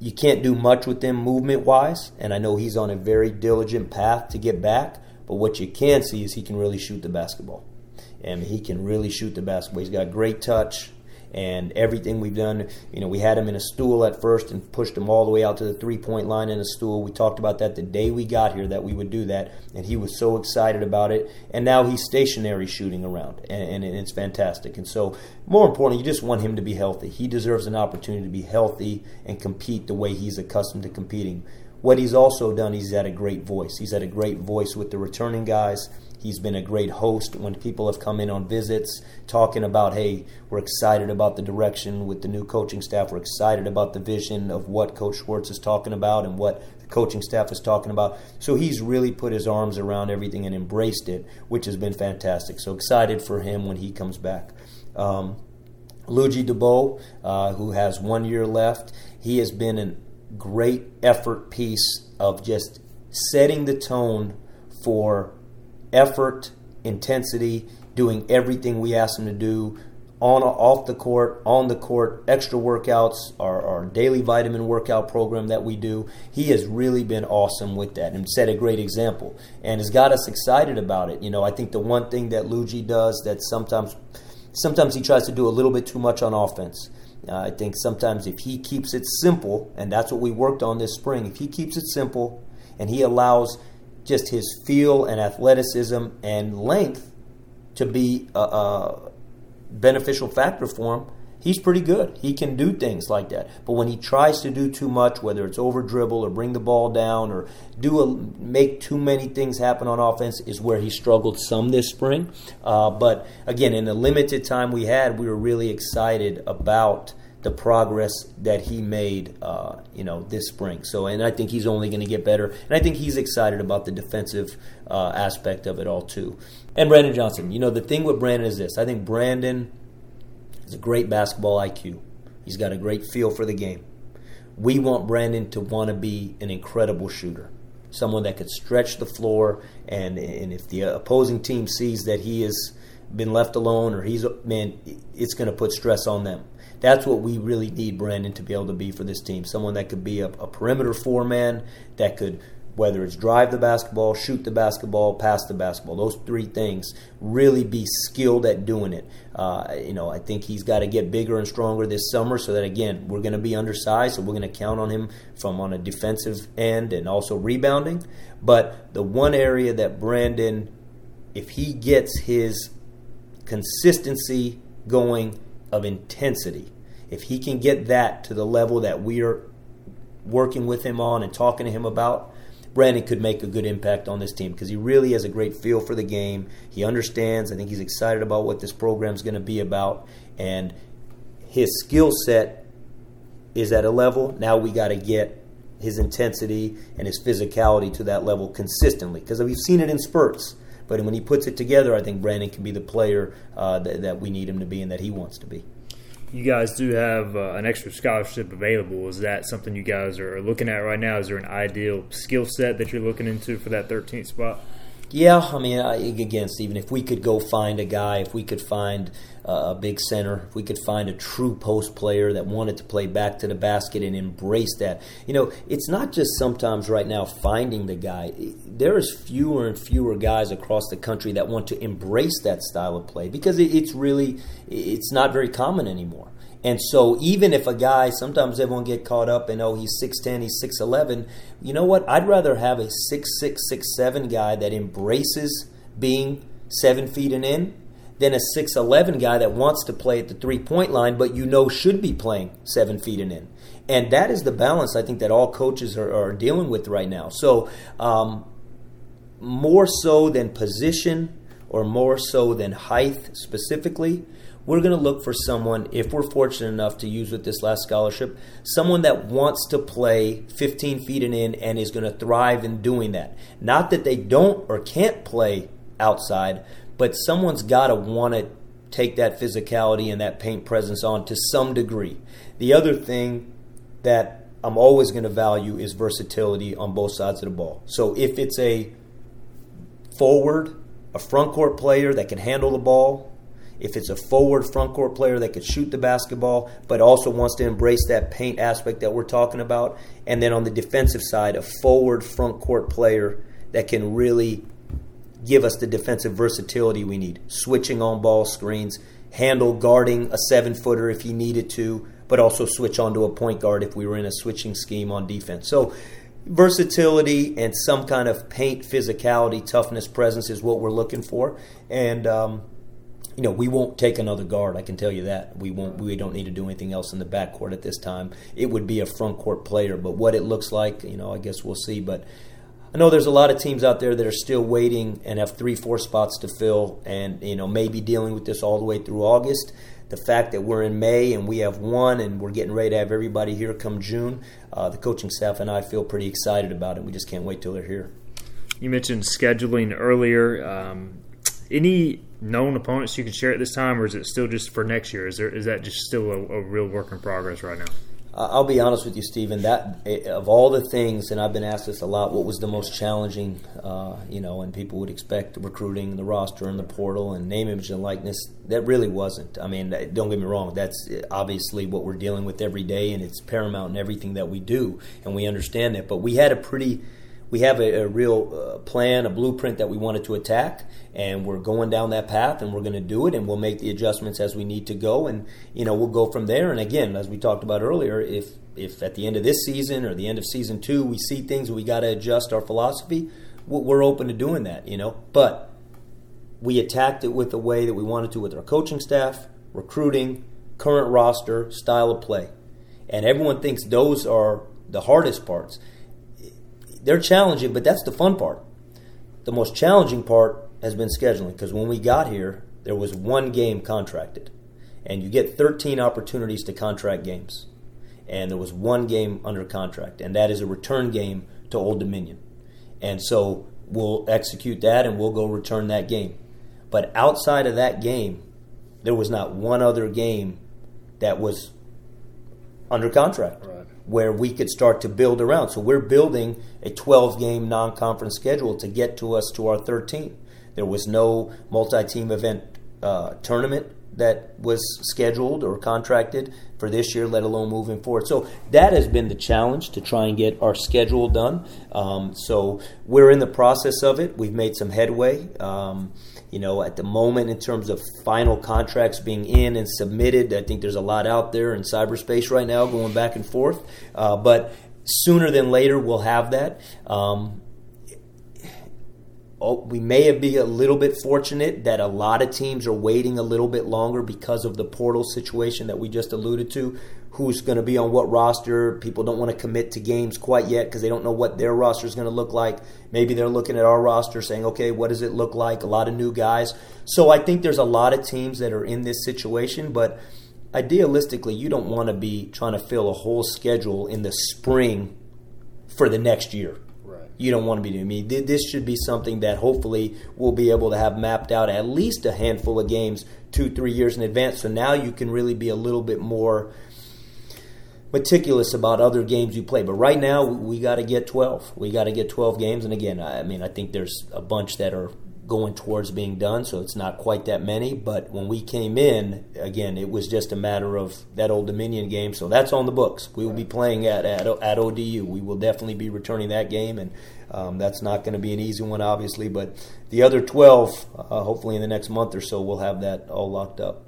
you can't do much with him movement wise, and I know he's on a very diligent path to get back. But what you can see is he can really shoot the basketball, and he can really shoot the basketball. He's got great touch and everything we've done. You know, we had him in a stool at first and pushed him all the way out to the three point line in a stool. We talked about that the day we got here that we would do that, and he was so excited about it. And now he's stationary shooting around, and, and it's fantastic. And so, more importantly, you just want him to be healthy. He deserves an opportunity to be healthy and compete the way he's accustomed to competing. What he's also done, he's had a great voice. He's had a great voice with the returning guys He's been a great host when people have come in on visits talking about, hey, we're excited about the direction with the new coaching staff. We're excited about the vision of what Coach Schwartz is talking about and what the coaching staff is talking about. So he's really put his arms around everything and embraced it, which has been fantastic. So excited for him when he comes back. Um, Ludgy Debaut, uh, who has one year left, he has been a great effort piece of just setting the tone for effort, intensity, doing everything we ask him to do on off the court, on the court, extra workouts, our, our daily vitamin workout program that we do. He has really been awesome with that and set a great example and has got us excited about it. You know, I think the one thing that Ludgy does that sometimes sometimes he tries to do a little bit too much on offense. Uh, I think sometimes if he keeps it simple, and that's what we worked on this spring, if he keeps it simple and he allows just his feel and athleticism and length to be a, a beneficial factor for him, he's pretty good. He can do things like that. But when he tries to do too much, whether it's over dribble or bring the ball down or do a, make too many things happen on offense, is where he struggled some this spring. Uh, but again, in the limited time we had, we were really excited about the progress that he made, uh, you know, this spring. So, and I think he's only going to get better, and I think he's excited about the defensive uh, aspect of it all too. And Brandon Johnson, you know, the thing with Brandon is this: I think Brandon has a great basketball IQ. He's got a great feel for the game. We want Brandon to want to be an incredible shooter, someone that could stretch the floor, and and if the opposing team sees that he is been left alone or he's man, it's going to put stress on them. That's what we really need Brandon to be able to be for this team. Someone that could be a, a perimeter four man that could whether it's drive the basketball, shoot the basketball, pass the basketball, those three things, really be skilled at doing it. Uh, you know, I think he's got to get bigger and stronger this summer so that, again, we're going to be undersized, so we're going to count on him from on a defensive end and also rebounding. But the one area that Brandon, if he gets his consistency going of intensity, if he can get that to the level that we are working with him on and talking to him about, Brandon could make a good impact on this team because he really has a great feel for the game. He understands. I think he's excited about what this program is going to be about, and his skill set is at a level. Now we got to get his intensity and his physicality to that level consistently because we've seen it in spurts. But when he puts it together, I think Brandon can be the player uh, that, that we need him to be and that he wants to be you guys do have uh, an extra scholarship available. Is that something you guys are looking at right now? Is there an ideal skill set that you're looking into for that 13th spot? Yeah, I mean, again, Stephen, if we could go find a guy, if we could find uh, a big center, if we could find a true post player that wanted to play back to the basket and embrace that, you know, it's not just sometimes right now finding the guy. There is fewer and fewer guys across the country that want to embrace that style of play because it's really, it's not very common anymore. And so even if a guy, sometimes everyone get caught up and oh, he's 6'10", he's 6'11", you know what? I'd rather have a six six six seven guy that embraces being seven feet and in than a 6'11 guy that wants to play at the three point line, but you know should be playing seven feet and in. And that is the balance I think that all coaches are, are dealing with right now. So, um, more so than position or more so than height specifically, we're going to look for someone, if we're fortunate enough to use with this last scholarship, someone that wants to play 15 feet and in and is going to thrive in doing that. Not that they don't or can't play outside, but someone's got to want to take that physicality and that paint presence on to some degree. The other thing that I'm always going to value is versatility on both sides of the ball. So if it's a forward, a front court player that can handle the ball, if it's a forward front court player that could shoot the basketball, but also wants to embrace that paint aspect that we're talking about, and then on the defensive side, a forward front court player that can really give us the defensive versatility we need, switching on ball screens, handle guarding a seven footer if he needed to, but also switch onto a point guard if we were in a switching scheme on defense. So versatility and some kind of paint physicality, toughness, presence is what we're looking for, and. Um, you know, we won't take another guard. I can tell you that we won't. We don't need to do anything else in the backcourt at this time. It would be a front court player, but what it looks like, you know, I guess we'll see. But I know there's a lot of teams out there that are still waiting and have three, four spots to fill, and you know, maybe dealing with this all the way through August. The fact that we're in May and we have one, and we're getting ready to have everybody here come June, uh, the coaching staff and I feel pretty excited about it. We just can't wait till they're here. You mentioned scheduling earlier. Um, any known opponents you can share at this time, or is it still just for next year? Is there is that just still a, a real work in progress right now? I'll be honest with you, Stephen. That eh, of all the things, and I've been asked this a lot. What was the most challenging? Uh, you know, and people would expect recruiting, the roster, and the portal, and name, image, and likeness. That really wasn't. I mean, don't get me wrong. That's eh, obviously what we're dealing with every day, and it's paramount in everything that we do, and we understand that. But we had a pretty we have a, a real uh, plan, a blueprint that we wanted to attack, and we're going down that path, and we're going to do it, and we'll make the adjustments as we need to go, and you know we'll go from there. And again, as we talked about earlier, if if at the end of this season or the end of season two we see things we got to adjust our philosophy, we're open to doing that, you know. But we attacked it with the way that we wanted to with our coaching staff, recruiting, current roster, style of play, and everyone thinks those are the hardest parts they're challenging, but that's the fun part. The most challenging part has been scheduling because when we got here, there was one game contracted, and you get 13 opportunities to contract games, and there was one game under contract, and that is a return game to Old Dominion, and so we'll execute that and we'll go return that game. But outside of that game, there was not one other game that was under contract. Right where we could start to build around. So we're building a 12 game non conference schedule to get to us to our 13. There was no multi team event uh, tournament that was scheduled or contracted for this year, let alone moving forward. So that has been the challenge to try and get our schedule done. Um, so we're in the process of it. We've made some headway. Um, you know, at the moment, in terms of final contracts being in and submitted, I think there's a lot out there in cyberspace right now going back and forth. Uh, but sooner than later, we'll have that. Um, oh, we may be a little bit fortunate that a lot of teams are waiting a little bit longer because of the portal situation that we just alluded to. Who's going to be on what roster? People don't want to commit to games quite yet because they don't know what their roster is going to look like. Maybe they're looking at our roster saying, okay, what does it look like? A lot of new guys. So I think there's a lot of teams that are in this situation, but idealistically, you don't want to be trying to fill a whole schedule in the spring for the next year you don't want to be doing. I mean, this should be something that hopefully we'll be able to have mapped out at least a handful of games two, three years in advance. So now you can really be a little bit more meticulous about other games you play. But right now, we got to get 12. We got to get 12 games. And again, I mean, I think there's a bunch that are going towards being done, so it's not quite that many. But when we came in, again, it was just a matter of that Old Dominion game. So that's on the books. We will be playing at, at, at ODU. We will definitely be returning that game, and um, that's not going to be an easy one, obviously. But the other 12, uh, hopefully in the next month or so, we'll have that all locked up.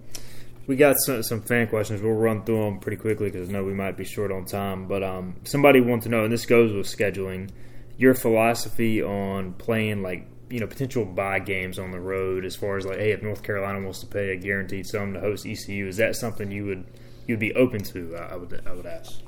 We got some, some fan questions. We'll run through them pretty quickly because I know we might be short on time. But um, somebody wants to know, and this goes with scheduling, your philosophy on playing like you know potential buy games on the road as far as like hey if North Carolina wants to pay a guaranteed sum to host ECU is that something you would you'd be open to I would I would ask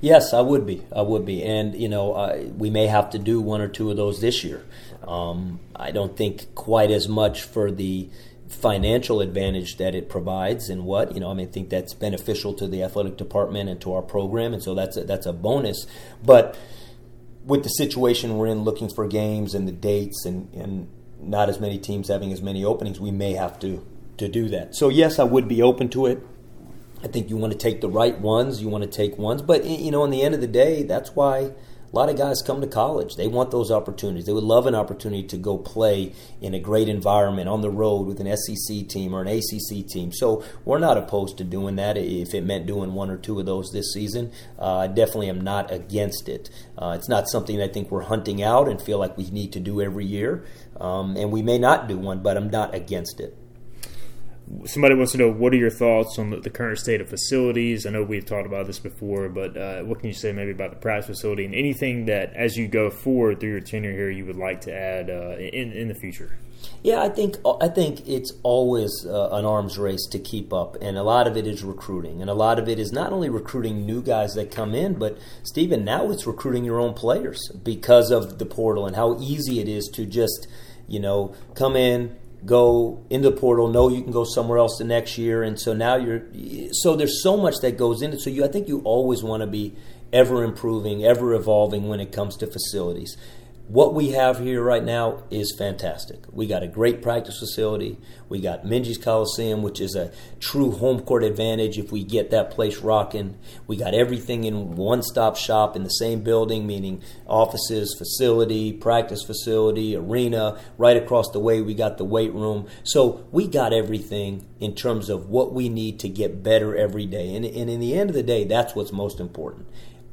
Yes, I would be. I would be, and you know, we may have to do one or two of those this year. Um, I don't think quite as much for the financial advantage that it provides, and what you know. I mean, I think that's beneficial to the athletic department and to our program, and so that's a, that's a bonus. But with the situation we're in, looking for games and the dates, and, and not as many teams having as many openings, we may have to to do that. So yes, I would be open to it. I think you want to take the right ones. You want to take ones, but you know, in the end of the day, that's why a lot of guys come to college. They want those opportunities. They would love an opportunity to go play in a great environment on the road with an SEC team or an ACC team. So we're not opposed to doing that if it meant doing one or two of those this season. Uh, I definitely am not against it. Uh, it's not something I think we're hunting out and feel like we need to do every year. Um, and we may not do one, but I'm not against it somebody wants to know what are your thoughts on the, current state of facilities. I know we've talked about this before, but uh, what can you say maybe about the practice facility and anything that, as you go forward through your tenure here, you would like to add uh, in in the future? Yeah, I think I think it's always uh, an arms race to keep up, and a lot of it is recruiting, and a lot of it is not only recruiting new guys that come in, but Stephen, now it's recruiting your own players because of the portal and how easy it is to just you know come in go into the portal, know you can go somewhere else the next year, and so now you're so there's so much that goes into. So you, I think you always want to be ever improving, ever evolving when it comes to facilities what we have here right now is fantastic. We got a great practice facility. We got Minges Coliseum, which is a true home court advantage if we get that place rocking. We got everything in one stop shop in the same building, meaning offices, facility, practice facility, arena. Right across the way, we got the weight room. So we got everything in terms of what we need to get better every day. And, and in the end of the day, that's what's most important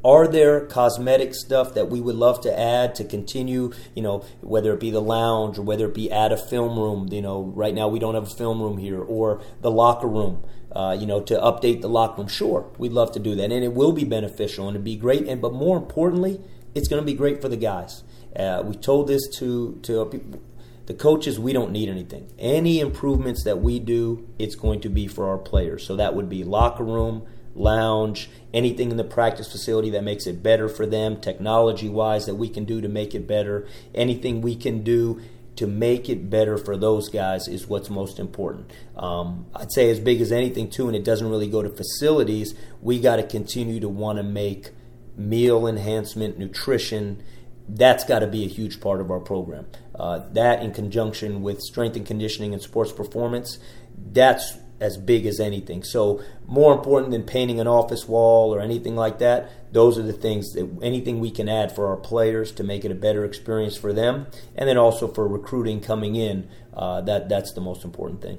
are there cosmetic stuff that we would love to add to continue you know whether it be the lounge or whether it be add a film room you know right now we don't have a film room here or the locker room uh, you know to update the locker room? Sure we'd love to do that and it will be beneficial and it'd be great and but more importantly it's going to be great for the guys. Uh, we told this to to the coaches we don't need anything. Any improvements that we do it's going to be for our players. So that would be locker room lounge, anything in the practice facility that makes it better for them, technology wise, that we can do to make it better, anything we can do to make it better for those guys is what's most important. Um, I'd say as big as anything too, and it doesn't really go to facilities. We got to continue to want to make meal enhancement, nutrition. That's got to be a huge part of our program. Uh, that, in conjunction with strength and conditioning and sports performance, that's as big as anything. So more important than painting an office wall or anything like that, those are the things that anything we can add for our players to make it a better experience for them, and then also for recruiting coming in. Uh, that that's the most important thing.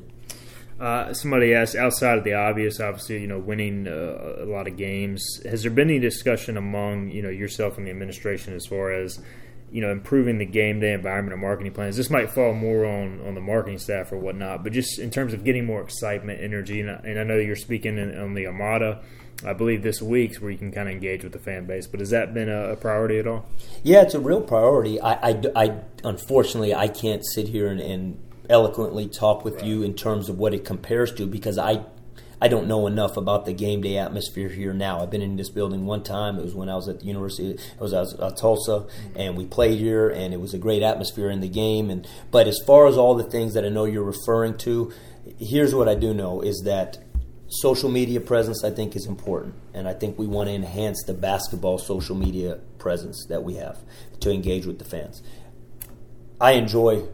Uh, somebody asked, outside of the obvious, obviously, you know, winning uh, a lot of games, has there been any discussion among, you know, yourself and the administration as far as, you know, improving the game day environment and marketing plans? This might fall more on, on the marketing staff or whatnot, but just in terms of getting more excitement, energy, and I, and I know you're speaking in, on the Armada, I believe this week's where you can kind of engage with the fan base. But has that been a, a priority at all? Yeah, it's a real priority. I, I, I unfortunately I can't sit here and, and eloquently talk with right. you in terms of what it compares to because I I don't know enough about the game day atmosphere here now. I've been in this building one time. It was when I was at the University. It was at Tulsa, and we played here, and it was a great atmosphere in the game. And but as far as all the things that I know you're referring to, here's what I do know is that social media presence I think is important, and I think we want to enhance the basketball social media presence that we have to engage with the fans. I enjoy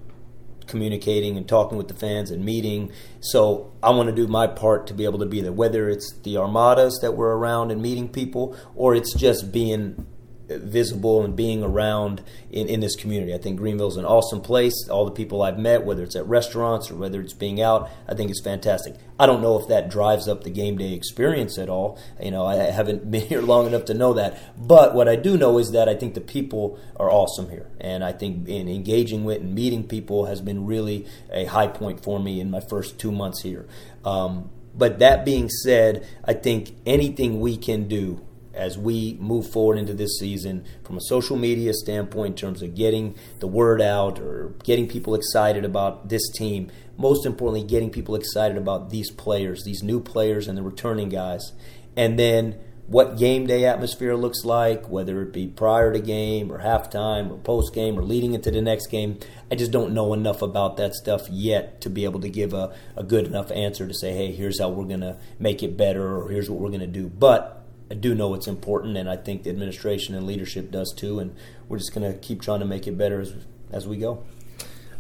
communicating and talking with the fans and meeting. So I want to do my part to be able to be there, whether it's the armadas that were around and meeting people, or it's just being visible and being around in, in this community. I think Greenville's an awesome place. All the people I've met, whether it's at restaurants or whether it's being out, I think it's fantastic. I don't know if that drives up the game day experience at all. You know, I haven't been here long enough to know that. But what I do know is that I think the people are awesome here. And I think in engaging with and meeting people has been really a high point for me in my first two months here. Um, but that being said, I think anything we can do as we move forward into this season from a social media standpoint in terms of getting the word out or getting people excited about this team. Most importantly, getting people excited about these players, these new players and the returning guys. And then what game day atmosphere looks like, whether it be prior to game or halftime or post game or leading into the next game. I just don't know enough about that stuff yet to be able to give a, a good enough answer to say, hey, here's how we're going to make it better or here's what we're going to do. But I do know it's important, and I think the administration and leadership does too. And we're just going to keep trying to make it better as as we go.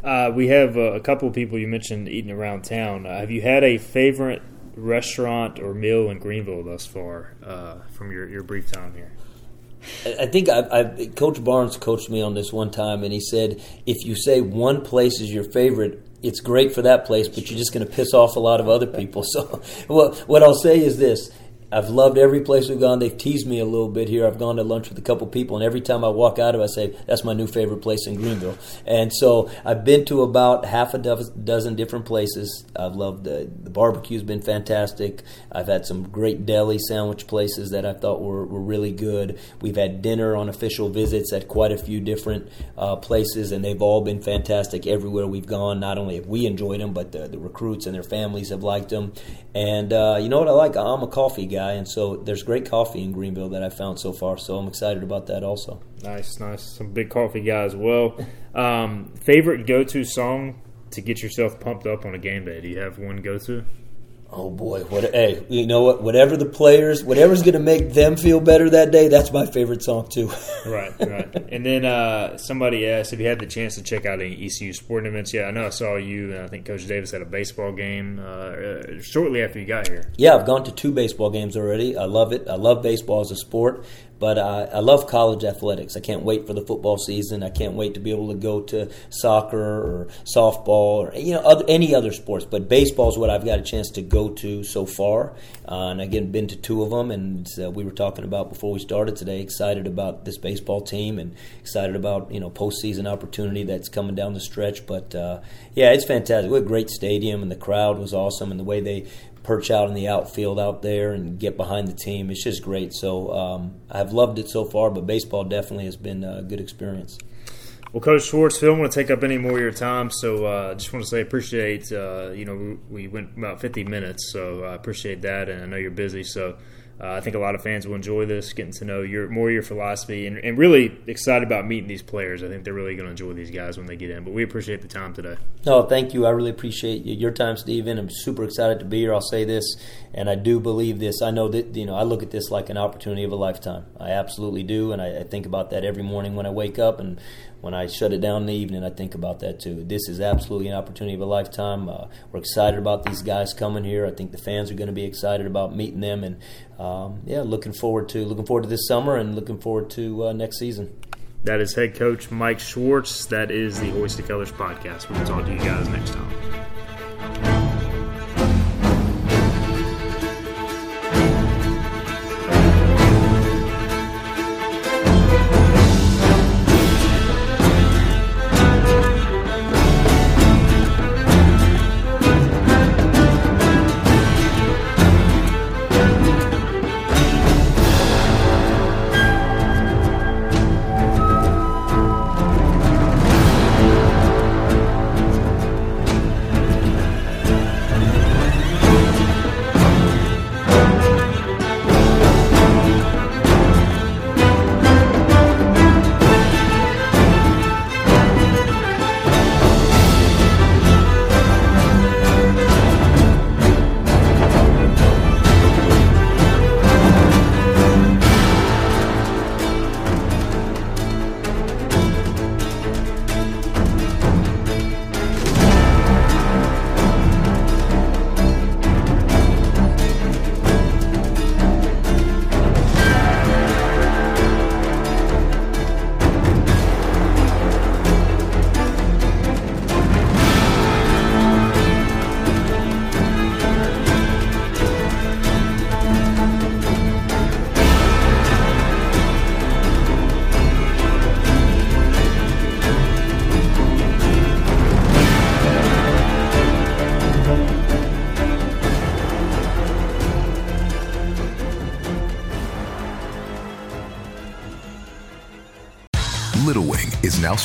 Uh, we have uh, a couple of people you mentioned eating around town. Uh, have you had a favorite restaurant or meal in Greenville thus far uh, from your, your brief time here? I think I, I, Coach Barnes coached me on this one time, and he said, if you say one place is your favorite, it's great for that place, but you're just going to piss off a lot of other people. So, well, what I'll say is this: I've loved every place we've gone. They've teased me a little bit here. I've gone to lunch with a couple people, and every time I walk out of it, I say, that's my new favorite place in Greenville. And so I've been to about half a dozen different places. I've loved the, the barbecue's been fantastic. I've had some great deli sandwich places that I thought were, were really good. We've had dinner on official visits at quite a few different uh, places, and they've all been fantastic everywhere we've gone. Not only have we enjoyed them, but the, the recruits and their families have liked them. And uh, you know what I like? I'm a coffee guy, and so there's great coffee in Greenville that I found so far. So I'm excited about that also. Nice, nice. Some big coffee guy as well. Um, favorite go-to song to get yourself pumped up on a game day? Do you have one go-to? Oh boy, what? Hey, you know what? Whatever the players, whatever's going to make them feel better that day, that's my favorite song too. right, right. And then uh, somebody asked if you had the chance to check out any ECU sporting events. Yeah, I know I saw you, and I think Coach Davis had a baseball game uh, shortly after you got here. Yeah, I've gone to two baseball games already. I love it. I love baseball as a sport. But uh, I love college athletics. I can't wait for the football season. I can't wait to be able to go to soccer or softball or you know other, any other sports. But baseball is what I've got a chance to go to so far, uh, and again been to two of them. And uh, we were talking about before we started today. Excited about this baseball team and excited about you know postseason opportunity that's coming down the stretch. But uh, yeah, it's fantastic. What a great stadium, and the crowd was awesome, and the way they perch out in the outfield out there and get behind the team. It's just great. So um, I've loved it so far, but baseball definitely has been a good experience. Well, Coach Schwartz, I don't want to take up any more of your time, so I uh, just want to say appreciate. Uh, you know, we went about 50 minutes, so I appreciate that, and I know you're busy, so uh, I think a lot of fans will enjoy this, getting to know your more your philosophy, and, and really excited about meeting these players. I think they're really going to enjoy these guys when they get in. But we appreciate the time today. No, thank you. I really appreciate your time, Stephen. I'm super excited to be here. I'll say this, and I do believe this. I know that you know I look at this like an opportunity of a lifetime. I absolutely do, and I, I think about that every morning when I wake up and when I shut it down in the evening, I think about that too. This is absolutely an opportunity of a lifetime. Uh, we're excited about these guys coming here. I think the fans are going to be excited about meeting them, and um, yeah, looking forward to looking forward to this summer and looking forward to uh, next season. That is head coach Mike Schwartz. That is the Hoist the Colors podcast. We'll talk to you guys next time.